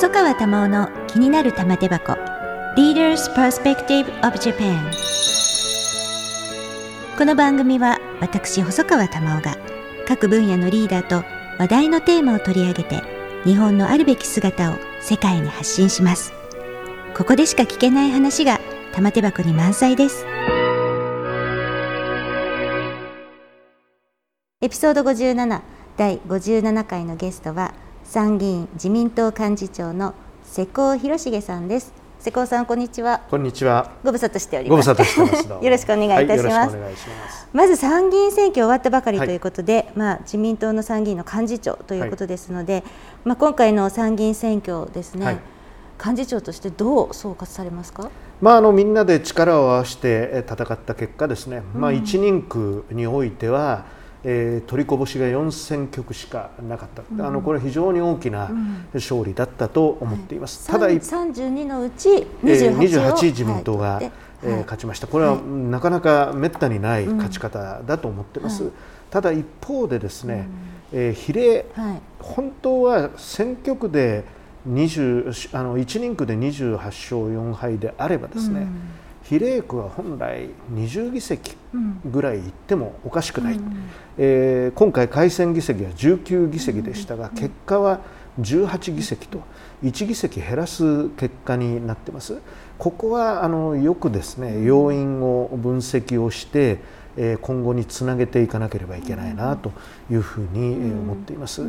細川珠緒の気になる玉手箱。Leaders Perspective of Japan この番組は私細川珠緒が各分野のリーダーと話題のテーマを取り上げて日本のあるべき姿を世界に発信します。ここでしか聞けない話が玉手箱に満載です。エピソード57第57回のゲストは参議院自民党幹事長の瀬古広重さんです。瀬古さんこんにちは。こんにちは。ご無沙汰しております。ご無沙汰してます よろしくお願いいたします。はい、ます。まず参議院選挙終わったばかりということで、はい、まあ自民党の参議院の幹事長ということですので、はい、まあ今回の参議院選挙ですね、はい、幹事長としてどう総括されますか？まあ、あのみんなで力を合わせて戦った結果ですね、うん、まあ、1人区においては、えー、取りこぼしが4選挙区しかなかった、うん、あのこれ非常に大きな勝利だったと思っています、うん、ただ32のうち 28, えー、28自民党が、はい、えー、勝ちました。これはなかなかめったにない勝ち方だと思ってます、うん、ただ一方でですね、えー、比例、はい、本当は選挙区で20あの1人区で28勝4敗であればですね、比例区は本来20議席ぐらいいってもおかしくない、うん、えー、今回改選議席は19議席でしたが、結果は18議席と1議席減らす結果になってます。ここはあのよくですね要因を分析をして今後につなげていかなければいけないなというふうに思っています。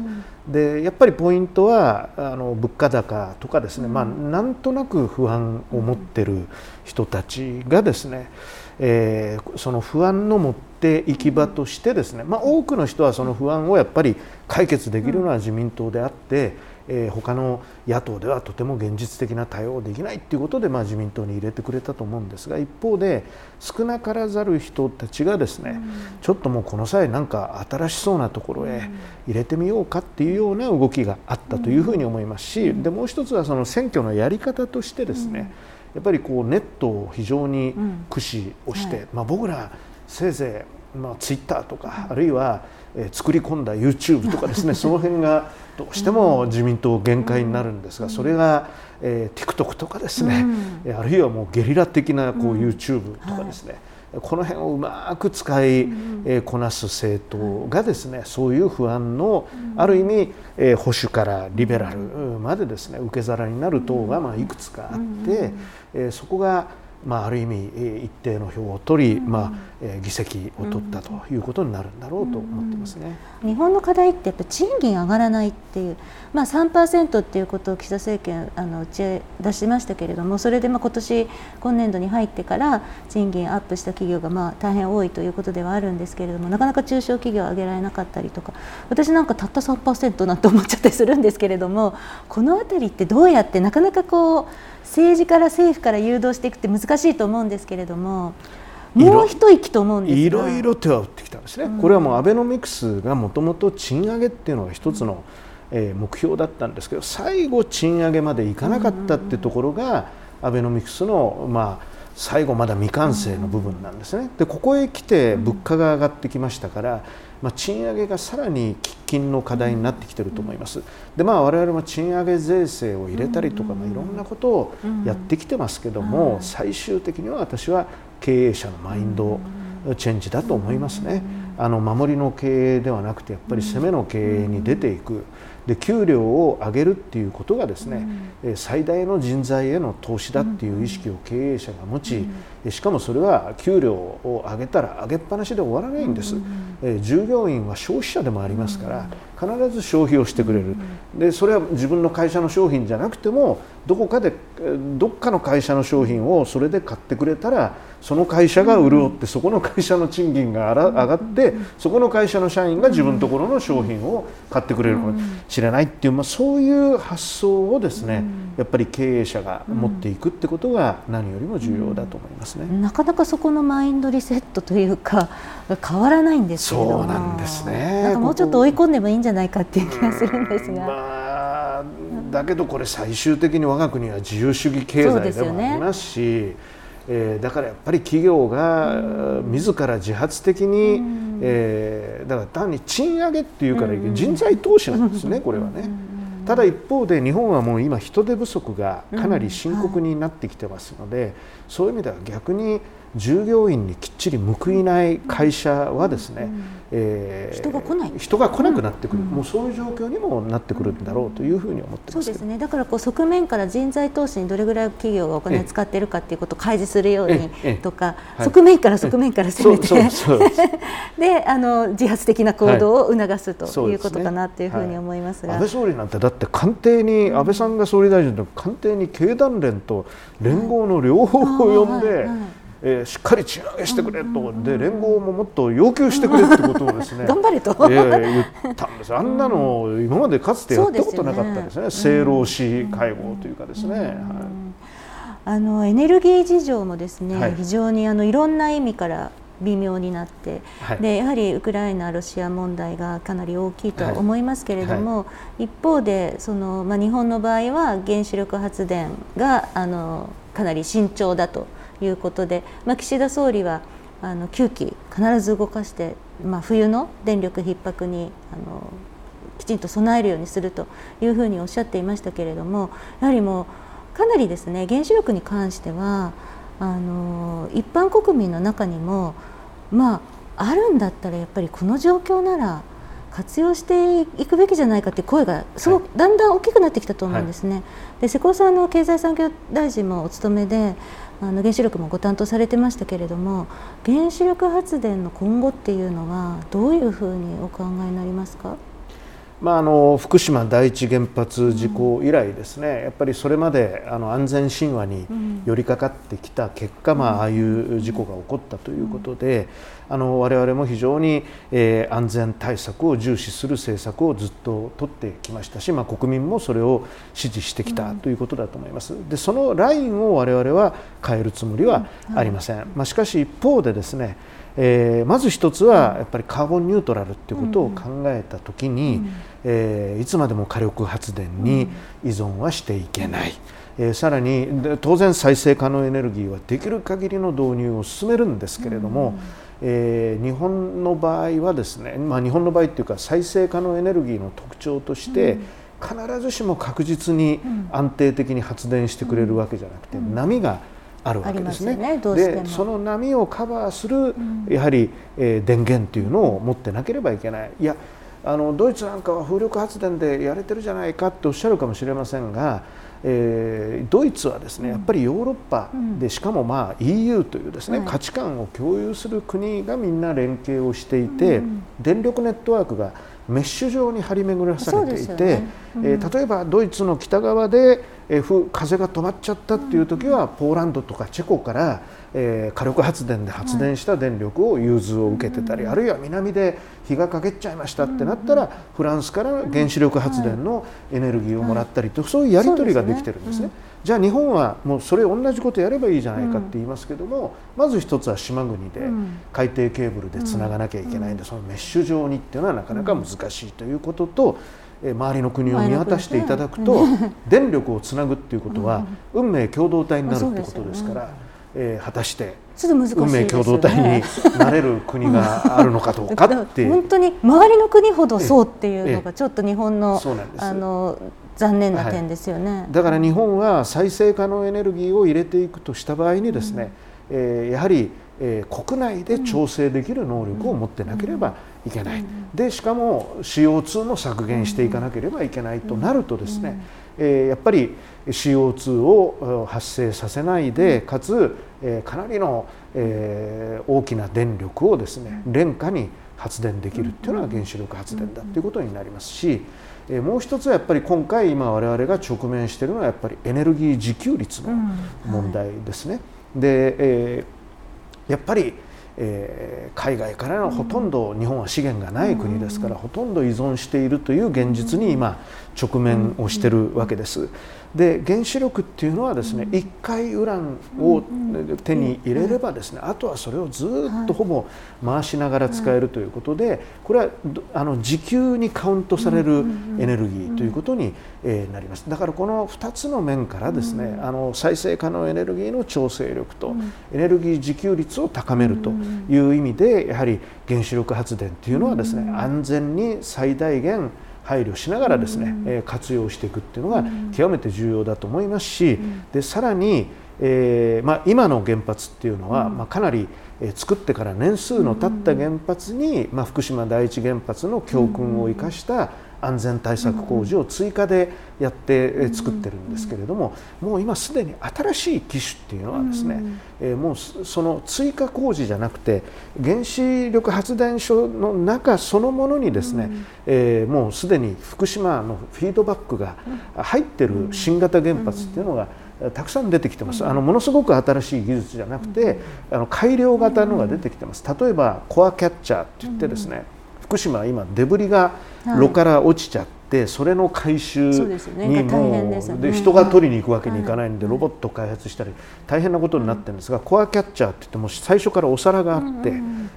でやっぱりポイントはあの物価高とかですね、まあ、なんとなく不安を持ってる人たちがですね、えー、その不安の持って行き場としてですね、まあ、多くの人はその不安をやっぱり解決できるのは自民党であって、えー、他の野党ではとても現実的な対応できないということで、まあ、自民党に入れてくれたと思うんですが一方で少なからざる人たちがですね、うん、ちょっともうこの際なんか新しそうなところへ入れてみようかっていうような動きがあったというふうに思いますし、うん、でもう一つはその選挙のやり方としてですね、うん、やっぱりこうネットを非常に駆使をして、はい、まあ、僕らせいぜい、まあ、ツイッターとか、あるいは、えー、作り込んだ YouTube とかですね その辺がどうしても自民党限界になるんですが、それが、えー、TikTok とかですね、うん、あるいはもうゲリラ的なこう YouTube とかですね、はい、この辺をうまく使い、えこなす政党がですねそういう不安のある意味、え保守からリベラルまでですね受け皿になる党がまあいくつかあって、えそこがまあ、ある意味一定の票を取り、うん、まあ、議席を取ったということになるんだろうと思ってますね、うん、日本の課題ってやっぱ賃金上がらないっていう、まあ、3%っていうことを岸田政権あの打ち出しましたけれどもそれでまあ今年今年度に入ってから賃金アップした企業がまあ大変多いということではあるんですけれどもなかなか中小企業上げられなかったりとか私なんかたった3%なんて思っちゃったりするんですけれどもこの辺りってどうやってなかなかこう政治から政府から誘導していくって難しいと思うんですけれども。もう一息と思うんですいろいろ手は打ってきたんですね、うん、これはもうアベノミクスがもともと賃上げっていうのが一つの、えー、目標だったんですけど最後賃上げまでいかなかったってところが、アベノミクスのまあ最後まだ未完成の部分なんですね。でここへ来て物価が上がってきましたから、まあ、賃上げがさらに喫緊の課題になってきていると思います。でまあ我々も賃上げ税制を入れたりとか、まあ、いろんなことをやってきてますけども、最終的には私は経営者のマインドチェンジだと思いますね。あの守りの経営ではなくてやっぱり攻めの経営に出ていく。で給料を上げるっていうことがですね、うん、最大の人材への投資だっていう意識を経営者が持ち、うん、しかもそれは給料を上げたら上げっぱなしで終わらないんです、うん、え従業員は消費者でもありますから必ず消費をしてくれる。でそれは自分の会社の商品じゃなくてもどこかでどっかの会社の商品をそれで買ってくれたらその会社が潤ってそこの会社の賃金が上がってそこの会社の社員が自分のところの商品を買ってくれる。かもしれないっていう、まあ、そういう発想をですねやっぱり経営者が持っていくってことが何よりも重要だと思いますね。なかなかそこのマインドリセットというか変わらないんですそうなんですね。なんかもうちょっと追い込んでもいいんじゃないかっていう気がするんですが。まあ、だけどこれ最終的に我が国は自由主義経済でもありますし。えー、だからやっぱり企業が自ら自発的に、うん、えー、だから単に賃上げっていうから人材投資なんですね、これはね。ただ一方で日本はもう今人手不足がかなり深刻になってきてますので、そういう意味では逆に従業員にきっちり報いない会社はですね、えー、人が来ない。人が来なくなってくる、うん、もうそういう状況にもなってくるんだろうというふうに思ってそうですね。だからこう側面から人材投資にどれぐらい企業がお金を使っているかということを開示するようにとか、側面から側面から攻めて。であの自発的な行動を促すとい。うことかなというふうに思いますが、はい、安倍総理なんてだって官邸に、安倍さんが総理大臣の官邸に経団連と連合の両方を呼んで、はいはいえー、しっかり賃上げしてくれと、で連合ももっと要求してくれってことをですね 頑張れと、えー、言ったんです。あんなの今までかつてやったことなかったですね、政労使会合というかですね。はい。あのエネルギー事情もですね、はい、非常にあのいろんな意味から微妙になって、はい、でやはりウクライナ、ロシア問題がかなり大きいと思いますけれども、はい、一方でその、まあ、日本の場合は原子力発電があのかなり慎重だということで、まあ、岸田総理はあの9機必ず動かして、まあ、冬の電力逼迫にあのきちんと備えるようにするというふうにおっしゃっていましたけれどもやはりもうかなりですね原子力に関してはあの一般国民の中にもまああるんだったらやっぱりこの状況なら活用していくべきじゃないかという声がすごくだんだん大きくなってきたと思うんですね。はい、で瀬古さんの経済産業大臣もお務めであの原子力もご担当されてましたけれども原子力発電の今後っていうのはどういうふうにお考えになりますか？まあ、あの福島第一原発事故以来ですね、やっぱりそれまであの安全神話に寄りかかってきた結果、まあ、ああいう事故が起こったということで、あの我々も非常に、えー、安全対策を重視する政策をずっと取ってきましたし、まあ、国民もそれを支持してきたということだと思います。でそのラインを我々は変えるつもりはありません。まあ、しかし一方でですねえー、まず一つはやっぱりカーボンニュートラルっていうことを考えた時に、うん、えー、いつまでも火力発電に依存はしていけない。えー、さらに当然再生可能エネルギーはできる限りの導入を進めるんですけれども、うん、えー、日本の場合はですね、まあ、日本の場合っていうか再生可能エネルギーの特徴として、必ずしも確実に安定的に発電してくれるわけじゃなくて、波があるわけですね。ねでその波をカバーする、やはり、えー、電源というのを持ってなければいけない。いやあのドイツなんかは風力発電でやれてるじゃないかっておっしゃるかもしれませんが、えー、ドイツはですねやっぱりヨーロッパで、しかもまあ EU というですね、価値観を共有する国がみんな連携をしていて、電力ネットワークがメッシュ状に張り巡らされていて、ねうん、えー、例えばドイツの北側で、えー、風が止まっちゃったっていう時は、ポーランドとかチェコから、えー、火力発電で発電した電力を融通を受けてたり、あるいは南で日がかけちゃいましたってなったら、フランスから原子力発電のエネルギーをもらったりと、そういうやり取りができてるんですね。じゃあ日本はもうそれ同じことやればいいじゃないかって言いますけども、まず一つは島国で海底ケーブルでつながなきゃいけないんで、そのメッシュ状にっていうのはなかなか難しいということと、周りの国を見渡していただくと、電力をつなぐっていうことは運命共同体になるってことですから、えー、果たして運命共同体になれる国があるのかどうかって本当に周りの国ほどそうっていうのがちょっと日本のあの残念な点ですよね、はい、だから日本は再生可能エネルギーを入れていくとした場合にですね、うん、えー、やはり、えー、国内で調整できる能力を持ってなければいけない、うん、でしかも CO2 も削減していかなければいけないとなるとですね、うん、えー、やっぱり CO2 を発生させないでかつ、えー、かなりの、えー、大きな電力をですね廉価に発電できるっていうのが原子力発電だということになりますし、えもう一つはやっぱり今回今我々が直面しているのはやっぱりエネルギー自給率の問題ですね。で、えー、やっぱりえー、海外からのほとんど日本は資源がない国ですから、ほとんど依存しているという現実に今直面をしているわけです。で原子力っていうのはですね、一回ウランを手に入れればですね、あとはそれをずっとほぼ回しながら使えるということで、これはあの時給にカウントされるエネルギーということになります。だからこの2つの面からですね、あの再生可能エネルギーの調整力とエネルギー自給率を高めるという意味でやはり原子力発電というのはですね、安全に最大限配慮しながらですね、え活用していくっていうのが極めて重要だと思いますし、でさらに、えーまあ、今の原発っていうのは、まあ、かなり作ってから年数の経った原発に、まあ、福島第一原発の教訓を生かした安全対策工事を追加でやって作ってるんですけれどももう今すでに新しい機種っていうのはですねもうその追加工事じゃなくて原子力発電所の中そのものにですねもうすでに福島のフィードバックが入ってる新型原発っていうのがたくさん出てきてます、あのものすごく新しい技術じゃなくて、あの改良型のが出てきてます。例えばコアキャッチャーって言ってですね、福島は今デブリが炉から落ちちゃって、それの回収にもうで人が取りに行くわけにいかないんで、ロボット開発したり大変なことになってるんですが、コアキャッチャーって言っても最初からお皿があって、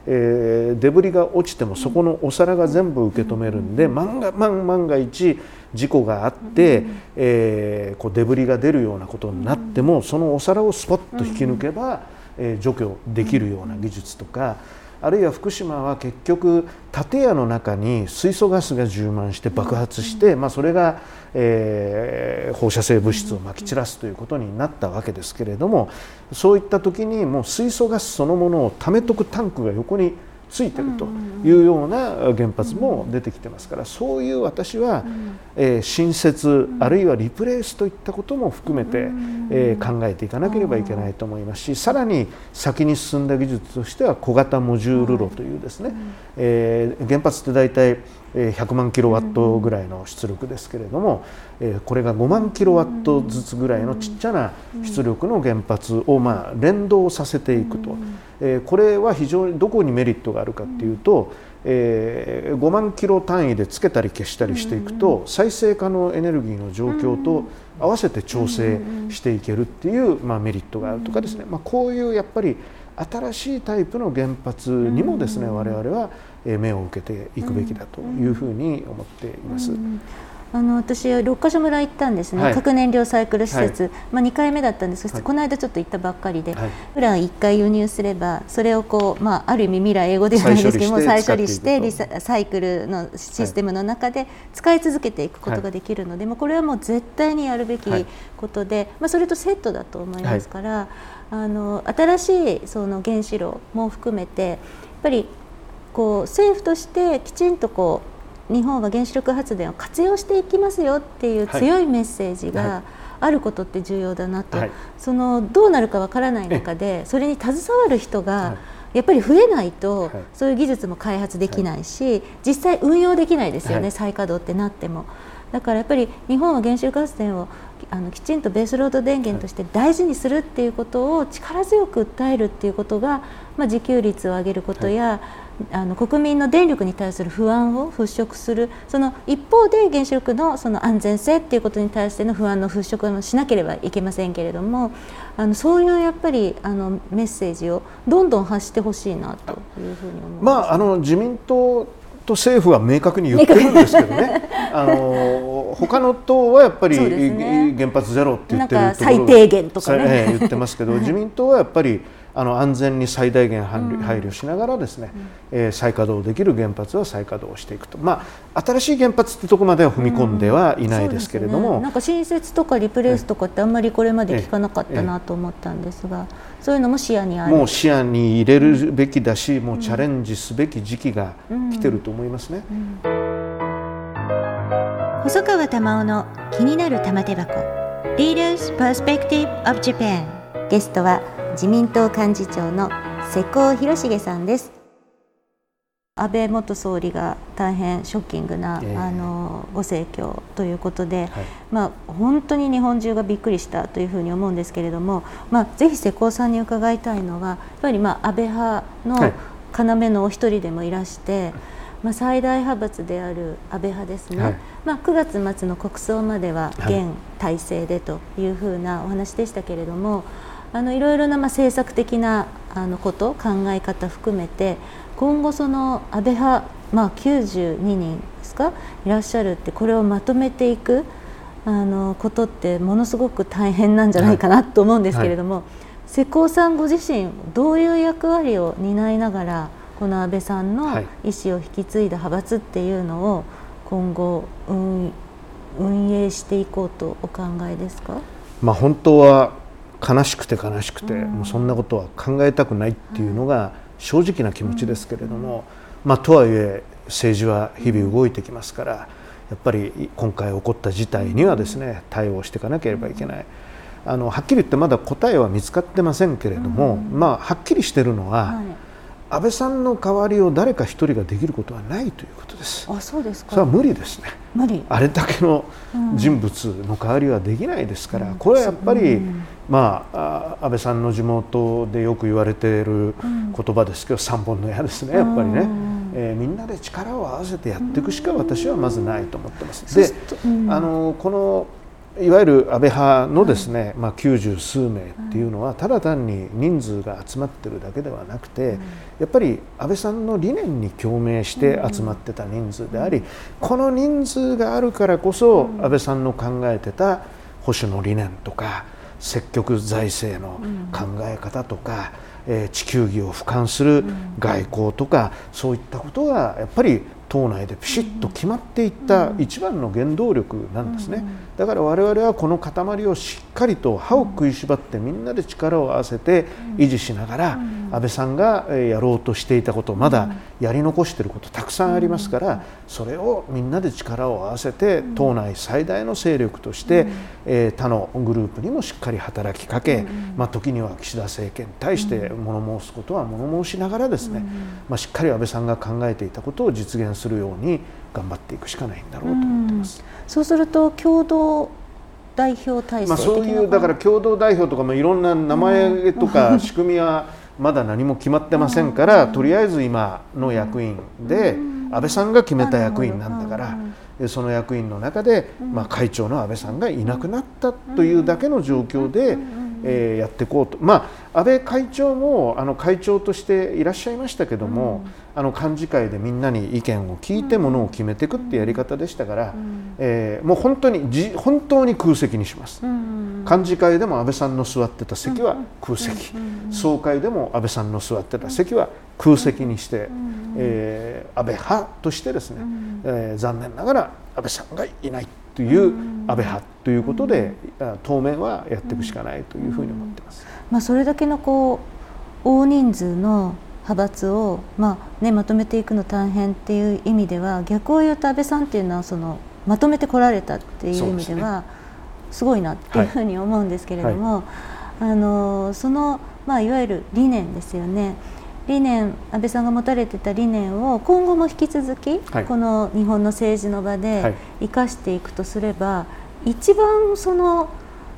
えデブリが落ちてもそこのお皿が全部受け止めるんで、万が万万が一事故があって、うえこうデブリが出るようなことになっても、そのお皿をスポッと引き抜けば、え除去できるような技術とか。あるいは福島は結局建屋の中に水素ガスが充満して爆発して、まあ、それが、えー、放射性物質をまき散らすということになったわけですけれどもそういった時にもう水素ガスそのものをためとくタンクが横についてるというような原発も出てきてますからそういう私は、えー、新設あるいはリプレイスといったことも含めて、えー、考えていかなければいけないと思いますしさらに先に進んだ技術としては小型モジュール炉というですね、えー、原発って大体100万キロワットぐらいの出力ですけれどもこれが5万キロワットずつぐらいのちっちゃな出力の原発をまあ連動させていくと。これは非常にどこにメリットがあるかっていうと5万キロ単位でつけたり消したりしていくと再生可能エネルギーの状況と合わせて調整していけるっていうまあメリットがあるとかですね。まあこういうやっぱり新しいタイプの原発にもですね我々は目を受けていくべきだというふうに思っています。あの私六ヶ所村行ったんですね、はい、核燃料サイクル施設、はい、まあ2回目だったんです。けど、はい、この間ちょっと行ったばっかりで、はい、ウラン1回輸入すればそれをこうまあある意味未来英語ではないですけども再処理してリササイクルのシステムの中で使い続けていくことができるので、もうこれはもう絶対にやるべきことで、まあそれとセットだと思いますから、あの新しいその原子炉も含めてやっぱりこう政府としてきちんとこう日本は原子力発電を活用していきますよっていう強いメッセージがあることって重要だなと、はい、そのどうなるかわからない中でそれに携わる人がやっぱり増えないと、そういう技術も開発できないし、実際運用できないですよね、再稼働ってなっても。だからやっぱり日本は原子力発電をあのきちんとベースロード電源として大事にするっていうことを力強く訴えるっていうことが、まあ、自給率を上げることや、はいあの国民の電力に対する不安を払拭するその一方で原子力のその安全性っていうことに対しての不安の払拭をしなければいけませんけれどもあのそういうやっぱりあのメッセージをどんどん発してほしいなというふうに思います、まあ、あの自民党と政府は明確に言ってるんですけどね。あの他の党はやっぱり、ね、原発ゼロって言ってるところ最低限とかね、えー、言ってますけど 自民党はやっぱりあの安全に最大限配慮しながらですね、うん、えー、再稼働できる原発は再稼働していくと、まあ、新しい原発ってとこまでは踏み込んではいないですけれども、うんね、なんか新設とかリプレイスとかってあんまりこれまで聞かなかったなと思ったんですが、そういうのも視野にある。もう視野に入れるべきだし、もうチャレンジすべき時期が来てると思いますね。細川玉緒の気になる玉手箱。Leaders Perspective of Japan ゲストは自民党幹事長の世耕弘成さんです。安倍元総理が大変ショッキングな、えー、あのご盛況ということで、はい、まあ、本当に日本中がびっくりしたというふうに思うんですけれども、まあ、ぜひ世耕さんに伺いたいのはやっぱりまあ安倍派の要のお一人でもいらして、はい、まあ、最大派閥である安倍派ですね、はい、まあ、9月末の国葬までは現体制でというふうなお話でしたけれども。あのいろいろなまあ政策的なあのこと考え方含めて今後その安倍派、まあ、92人ですかいらっしゃるってこれをまとめていくあのことってものすごく大変なんじゃないかなと思うんですけれども、はい。はい、世耕さんご自身どういう役割を担いながらこの安倍さんの意思を引き継いだ派閥っていうのを今後運運営していこうとお考えですか、まあ、本当は悲しくて悲しくて、もうそんなことは考えたくないっていうのが正直な気持ちですけれども、まあ、とはいえ政治は日々動いてきますからやっぱり今回起こった事態にはですね対応していかなければいけない。あのはっきり言ってまだ答えは見つかってませんけれども、まあ、はっきりしてるのは、安倍さんの代わりを誰か一人ができることはないということです。あそうですか。それは無理ですね。無理。あれだけの人物の代わりはできないですから、うん、これはやっぱり、うん、まあ安倍さんの地元でよく言われている言葉ですけど、三本の矢ですねやっぱりね、えー、みんなで力を合わせてやっていくしか私はまずないと思ってます。で、あのこのいわゆる安倍派のですね、まあ、90数名っていうのはただ単に人数が集まってるだけではなくてやっぱり安倍さんの理念に共鳴して集まってた人数でありこの人数があるからこそ安倍さんの考えてた保守の理念とか積極財政の考え方とか、え地球儀を俯瞰する外交とかそういったことがやっぱり党内でピシッと決まっていった一番の原動力なんですね、だから我々はこの塊をしっかりと歯を食いしばってみんなで力を合わせて維持しながら安倍さんがやろうとしていたことまだやり残していることたくさんありますからそれをみんなで力を合わせて党内最大の勢力として他のグループにもしっかり働きかけまあ時には岸田政権に対して物申すことは物申しながらですねまあしっかり安倍さんが考えていたことを実現するするように頑張っていくしかないんだろうと思ってます。うそうすると共同代表体制まあそういうだから共同代表とかもいろんな名前とか仕組みはまだ何も決まってませんから、とりあえず今の役員で安倍さんが決めた役員なんだから。その役員の中で、まあ、会長の安倍さんがいなくなったというだけの状況で、えー、やっていこうと、まあ、安倍会長もあの会長としていらっしゃいましたけども、うん、あの幹事会でみんなに意見を聞いてものを決めていくっていうやり方でしたから、うん、えー、もう本当にじ本当に空席にします、うん、幹事会でも安倍さんの座ってた席は空席、総会でも安倍さんの座ってた席は空席にして、えー、安倍派としてですね、えー、残念ながら安倍さんがいないという安倍派ということで、当面はやっていくしかないというふうに思ってます。まあ、それだけのこう大人数の派閥を、まあね、まとめていくの大変っていう意味では逆を言うと安倍さんっていうのはそのまとめてこられたっていう意味ではすごいなっていうふうに思うんですけれども、はいはい、あのその、まあ、いわゆる理念ですよね。理念安倍さんが持たれてた理念を今後も引き続き、はい、この日本の政治の場で生かしていくとすれば、はい、一番その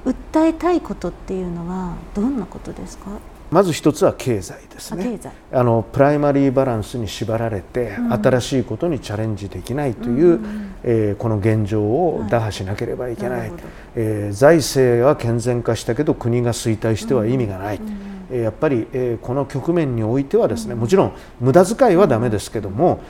訴えたいことっていうのはどんなことですか？まず一つは経済ですね。あのプライマリーバランスに縛られて、うん、新しいことにチャレンジできないという、うん、えー、この現状を打破しなければいけない、はい、えー、財政は健全化したけど国が衰退しては意味がない、うんやっぱりこの局面においてはですねもちろん無駄遣いはだめですけども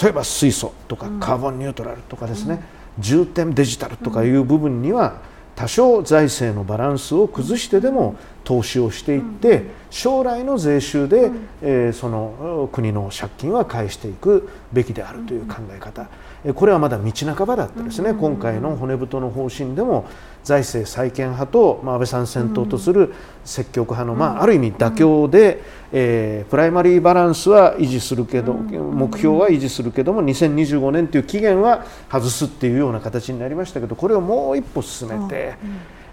例えば水素とかカーボンニュートラルとかですね重点デジタルとかいう部分には多少財政のバランスを崩してでも投資をしていって将来の税収で、えその国の借金は返していくべきであるという考え方。これはまだ道半ばだったですね。今回の骨太の方針でも財政再建派と、まあ、安倍さん先頭とする積極派の、まあ、ある意味妥協で、えー、プライマリーバランスは維持するけど目標は維持するけども2025年という期限は外すっていうような形になりましたけどこれをもう一歩進めて。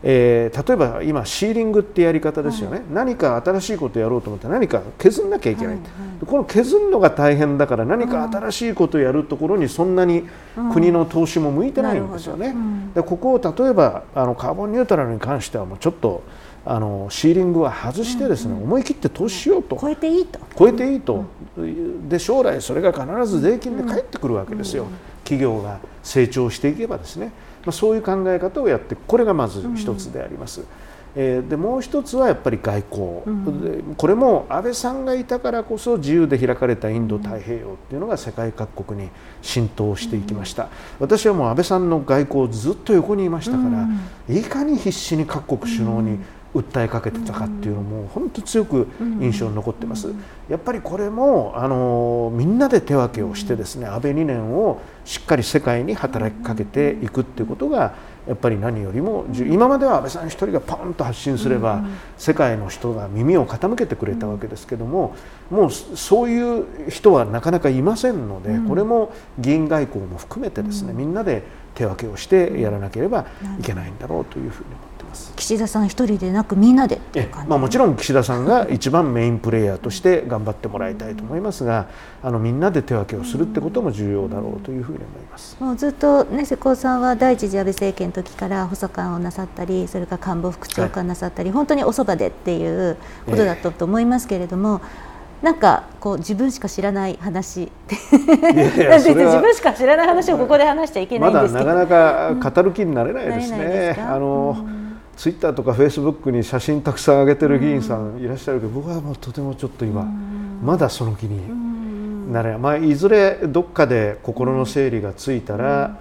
えー、例えば今シーリングってやり方ですよね、はい、何か新しいことをやろうと思って何か削んなきゃいけない、はいはい、この削るのが大変だから何か新しいことをやるところにそんなに国の投資も向いてないんですよね。うん、でここを例えばあのカーボンニュートラルに関してはもうちょっとあのシーリングは外してですね、うんうん、思い切って投資しようと。超えていいと。超えていいと、うん、で将来それが必ず税金で返ってくるわけですよ、企業が成長していけばですね。まあ、そういう考え方をやってこれがまず一つであります。うんえー、でもう一つはやっぱり外交、うん、これも安倍さんがいたからこそ自由で開かれたインド太平洋っていうのが世界各国に浸透していきました、うん、私はもう安倍さんの外交ずっと横にいましたから、うん、いかに必死に各国首脳に訴えかけてたかっていうのも本当強く印象に残ってます。やっぱりこれもあのみんなで手分けをしてですね安倍理念をしっかり世界に働きかけていくっていうことがやっぱり何よりも今までは安倍さん一人がポンと発信すれば世界の人が耳を傾けてくれたわけですけどももうそういう人はなかなかいませんのでこれも議員外交も含めてですねみんなで手分けをしてやらなければいけないんだろうというふうに思ってます。岸田さん一人でなくみんなでまあ、もちろん岸田さんが一番メインプレーヤーとして頑張ってもらいたいと思いますがあのみんなで手分けをするってことも重要だろうというふうに思いますもうずっと、ね、世耕さんは第一次安倍政権の時から補佐官をなさったりそれから官房副長官なさったり、はい、本当におそばでっていうことだったと思いますけれども。えーなんかこう自分しか知らない話自分しか知らない話をここで話しちゃいけないんですけどまだなかなか語る気になれないですね。あの、ツイッターとかフェイスブックに写真たくさん上げてる議員さんいらっしゃるけど、僕はもうとてもちょっと今、まだその気になれない、まあ、いずれどっかで心の整理がついたら、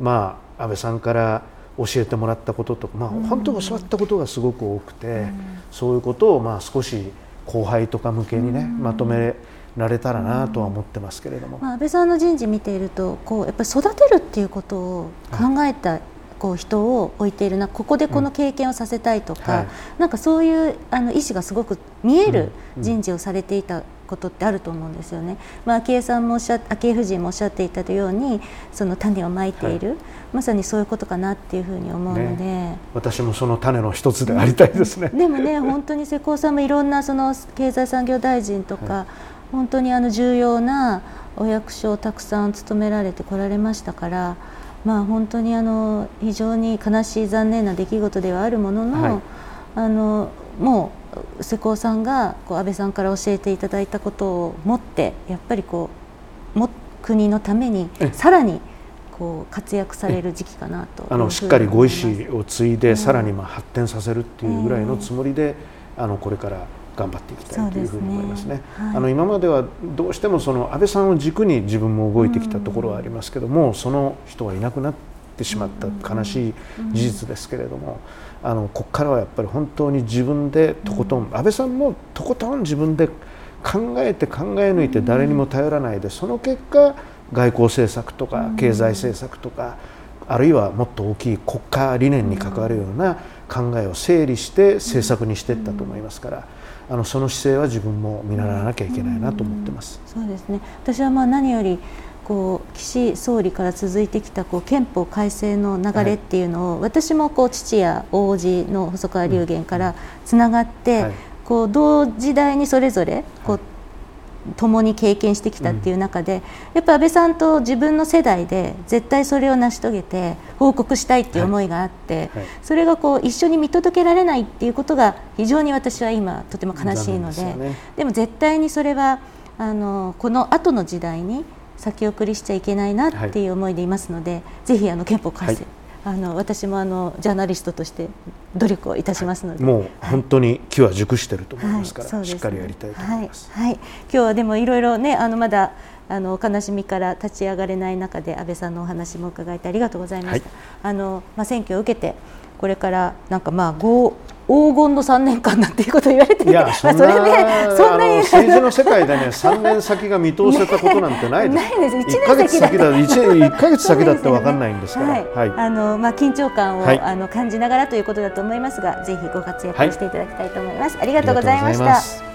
まあ、安倍さんから教えてもらったこととか、まあ、本当教わったことがすごく多くて、そういうことをまあ少し後輩とか向けにね、まとめられたらなとは思ってますけれども、まあ、安倍さんの人事見ているとこうやっぱり育てるっていうことを考えた、こう人を置いているなここでこの経験をさせたいとか、うんはい、なんかそういうあの意思がすごく見える人事をされていたことってあると思うんですよね。まあ、昭恵さんもおっしゃ昭恵夫人もおっしゃっていたようにその種をまいている、はい、まさにそういうことかなっていうふうに思うので、ね、私もその種の一つでありたいですね。でもね本当に世耕さんもいろんなその経済産業大臣とか、はい、本当にあの重要なお役所をたくさん務められてこられましたから。まあ、本当にあの非常に悲しい残念な出来事ではあるもののはい、あのもう世耕さんがこう安倍さんから教えていただいたことを持ってやっぱりこうも国のためにさらにこう活躍される時期かなと。あのしっかりご意思を継いで、さらにまあ発展させるっていうぐらいのつもりで、あのこれから頑張っていきたいというふうに思いますね。すね。はい、あの今まではどうしてもその安倍さんを軸に自分も動いてきたところはありますけども、その人はいなくなってしまった悲しい事実ですけれども、あのここからはやっぱり本当に自分でとことん、安倍さんもとことん自分で考えて考え抜いて誰にも頼らないでその結果外交政策とか経済政策とかあるいはもっと大きい国家理念に関わるような考えを整理して政策にしていったと思いますから。あのその姿勢は自分も見習わなきゃいけないなと思ってます。そうですね。私はまあ何よりこう岸総理から続いてきたこう憲法改正の流れっていうのを、はい、私もこう父や王子の細川流言からつながって、はい、こう同時代にそれぞれこう、共に経験してきたっていう中で、やっぱ安倍さんと自分の世代で絶対それを成し遂げて報告したいっていう思いがあって、それがこう一緒に見届けられないっていうことが非常に私は今とても悲しいのででも絶対にそれはあのこの後の時代に先送りしちゃいけないなっていう思いでいますので、はい、ぜひあの憲法改正、はい、あの私もあのジャーナリストとして努力をいたしますので、もう本当に木は熟してると思いますから、はいね、しっかりやりたいと思います。はい、今日はでもいろいろねあのまだあの悲しみから立ち上がれない中で安倍さんのお話も伺えてありがとうございました。あのまあ選挙を受けてこれからなんかまあ黄金の3年間なんていうことを言われていやそんな、ね、そんな政治の世界でね3年先が見通せたことなんてないです。ないです。1ヶ月先だ1ヶ月先だって分かんないんですから。はい、はい、あのまあ緊張感を、はい、あの感じながらということだと思いますが、ぜひご活躍していただきたいと思います。はい、ありがとうございました。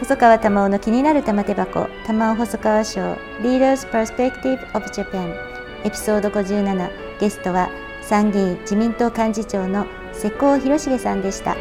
細川玉緒の気になる玉手箱玉緒細川賞 Leaders Perspective of Japan エピソード57ゲストは参議院自民党幹事長の瀬古広重さんでした。